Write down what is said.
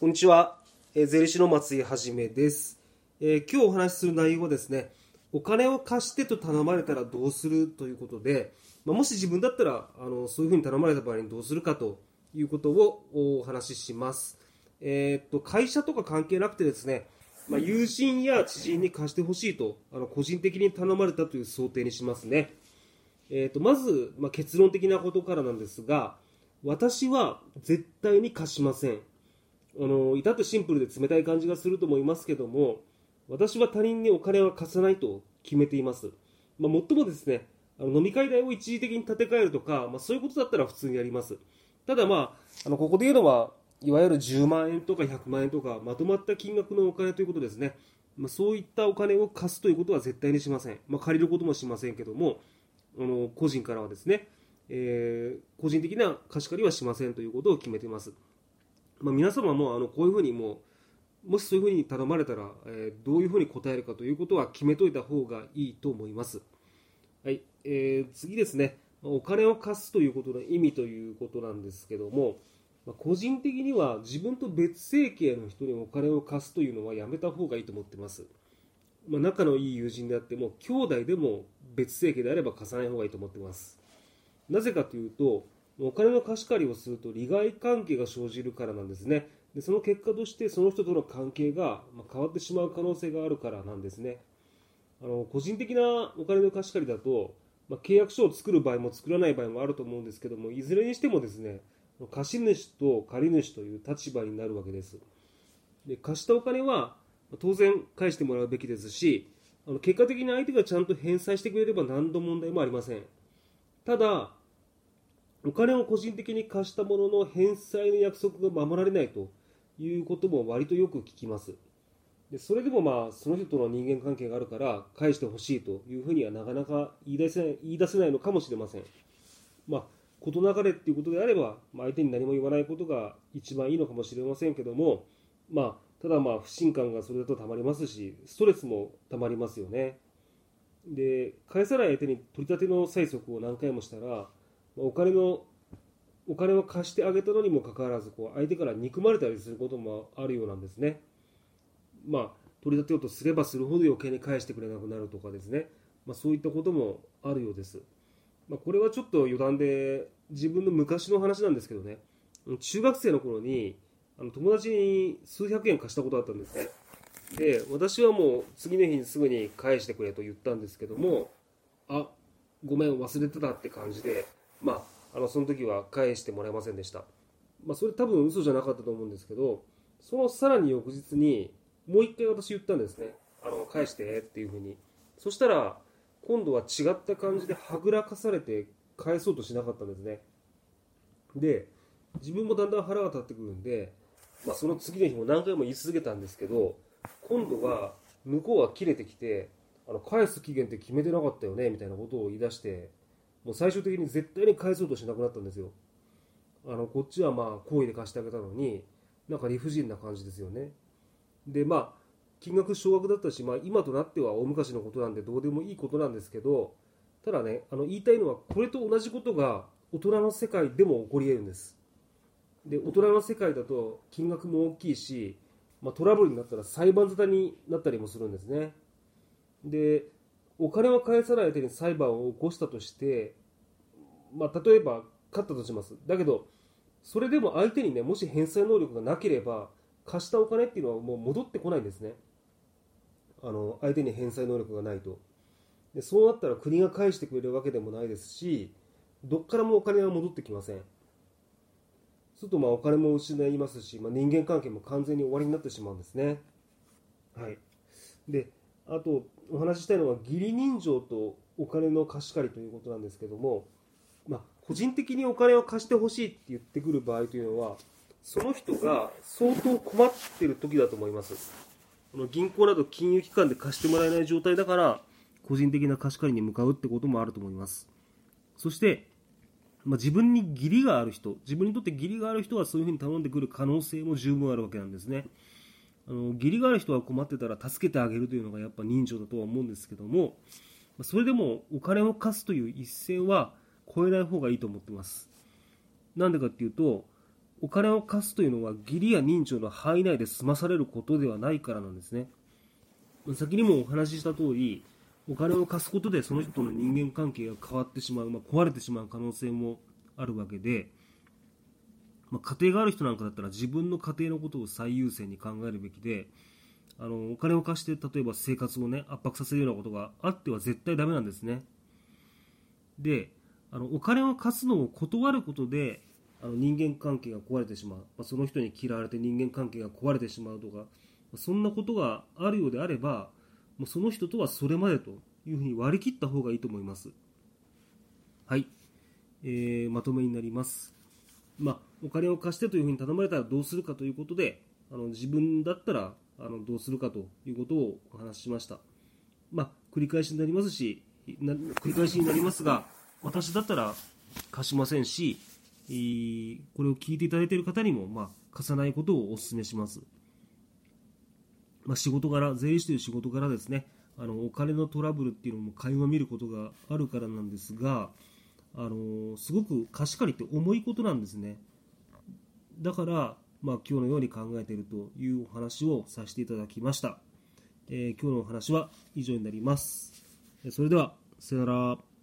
こんにちは、えー、税理士の松井はじめです、えー、今日お話しする内容はですねお金を貸してと頼まれたらどうするということで、まあ、もし自分だったらあのそういうふうに頼まれた場合にどうするかということをお話しします、えー、っと会社とか関係なくてですね、まあ、友人や知人に貸してほしいとあの個人的に頼まれたという想定にしますね、えー、っとまず、まあ、結論的なことからなんですが私は絶対に貸しません。あの至ってシンプルで冷たい感じがすると思いますけども私は他人にお金は貸さないと決めています、まあ、もっともですねあの飲み会代を一時的に立て替えるとか、まあ、そういうことだったら普通にやります。ただまああのここで言うのはいわゆる10万円とか100万円とかまとまった金額のお金ということですね、まあ、そういったお金を貸すということは絶対にしません、まあ、借りることもしませんけどもあの個人からはですね、えー、個人的な貸し借りはしませんということを決めています。まあ、皆様もあのこういうふうにももしそういうふうに頼まれたら、えー、どういうふうに答えるかということは決めといた方がいいと思います。はい、えー、次ですね、お金を貸すということの意味ということなんですけども、まあ、個人的には自分と別生系の人にお金を貸すというのはやめた方がいいと思ってます。まあ、仲のいい友人であっても、兄弟でも別生系であれば貸さない方がいいと思ってます。なぜかというと、お金の貸し借りをすると利害関係が生じるからなんですね。でその結果としてその人との関係が変わってしまう可能性があるからなんですね。あの個人的なお金の貸し借りだと、まあ、契約書を作る場合も作らない場合もあると思うんですけどもいずれにしてもですね貸主と借り主という立場になるわけです。で貸したお金は当然返してもらうべきですしあの結果的に相手がちゃんと返済してくれれば何の問題もありません。ただお金を個人的に貸したものの返済の約束が守られないということも割とよく聞きます。でそれでもまあその人との人間関係があるから返してほしいというふうにはなかなか言い出せない言い出せないのかもしれません。まあ、事なかれっていうことであれば、まあ、相手に何も言わないことが一番いいのかもしれませんけども、まあ、ただまあ不信感がそれだとたまりますしストレスもたまりますよね。で返さない相手に取り立ての催促を何回もしたらお金のお金を貸してあげたのにもかかわらずこう相手から憎まれたりすることもあるようなんですね。まあ、取り立てようとすればするほど余計に返してくれなくなるとかですね、まあ、そういったこともあるようです。まあ、これはちょっと余談で自分の昔の話なんですけどね中学生の頃にあの友達に数百円貸したことあったんですね。で私はもう次の日にすぐに返してくれと言ったんですけどもあごめん忘れてたって感じでまあ、あのその時は返してもらえませんでした。まあ、それ多分嘘じゃなかったと思うんですけど、そのさらに翌日にもう一回私言ったんですね。あの返してっていうふうに。そしたら、今度は違った感じではぐらかされて返そうとしなかったんですね。で、自分もだんだん腹が立ってくるんで、まあ、その次の日も何回も言い続けたんですけど、今度は向こうは切れてきて、あの返す期限って決めてなかったよねみたいなことを言い出して、もう最終的に絶対に返そうとしなくなったんですよ。あのこっちはまあ好意で貸してあげたのになんか理不尽な感じですよね。でまあ金額少額だったし、まあ、今となっては大昔のことなんでどうでもいいことなんですけどただねあの言いたいのはこれと同じことが大人の世界でも起こり得るんです。で大人の世界だと金額も大きいし、まあ、トラブルになったら裁判沙汰になったりもするんですね。でお金を返さない相手に裁判を起こしたとして、まあ、例えば勝ったとします。だけど、それでも相手にね、もし返済能力がなければ、貸したお金っていうのはもう戻ってこないんですね。あの、相手に返済能力がないと。でそうなったら国が返してくれるわけでもないですし、どっからもお金は戻ってきません。するとまあお金も失いますし、まあ、人間関係も完全に終わりになってしまうんですね。はい。で、あとお話ししたいのは義理人情とお金の貸し借りということなんですけども、まあ、個人的にお金を貸してほしいって言ってくる場合というのはその人が相当困っている時だと思います。この銀行など金融機関で貸してもらえない状態だから個人的な貸し借りに向かうってこともあると思います。そして、まあ、自分に義理がある人自分にとって義理がある人はそういうふうに頼んでくる可能性も十分あるわけなんですね。あの義理がある人が困ってたら助けてあげるというのがやっぱ人情だとは思うんですけどもそれでもお金を貸すという一線は越えない方がいいと思ってます。なんでかっていうとお金を貸すというのは義理や人情の範囲内で済まされることではないからなんですね。先にもお話しした通りお金を貸すことでその人との人間関係が変わってしまう、まあ、壊れてしまう可能性もあるわけで、まあ、家庭がある人なんかだったら自分の家庭のことを最優先に考えるべきであのお金を貸して例えば生活をね圧迫させるようなことがあっては絶対ダメなんですね。であのお金を貸すのを断ることであの人間関係が壊れてしまう、まあ、その人に嫌われて人間関係が壊れてしまうとかまそんなことがあるようであればもうその人とはそれまでというふうに割り切った方がいいと思います。はい、えー、まとめになります。まあ、お金を貸してというふうに頼まれたらどうするかということであの自分だったらあのどうするかということをお話ししました、まあ、繰り返しになりますし繰り返しになりますが私だったら貸しませんしこれを聞いていただいている方にも、まあ、貸さないことをお勧めします、まあ、仕事柄税理士という仕事柄ですね。あのお金のトラブルっていうのも垣間見ることがあるからなんですがあのすごく貸し借りって重いことなんですね。だから、まあ、今日のように考えているというお話をさせていただきました、えー、今日のお話は以上になります。それではさよなら。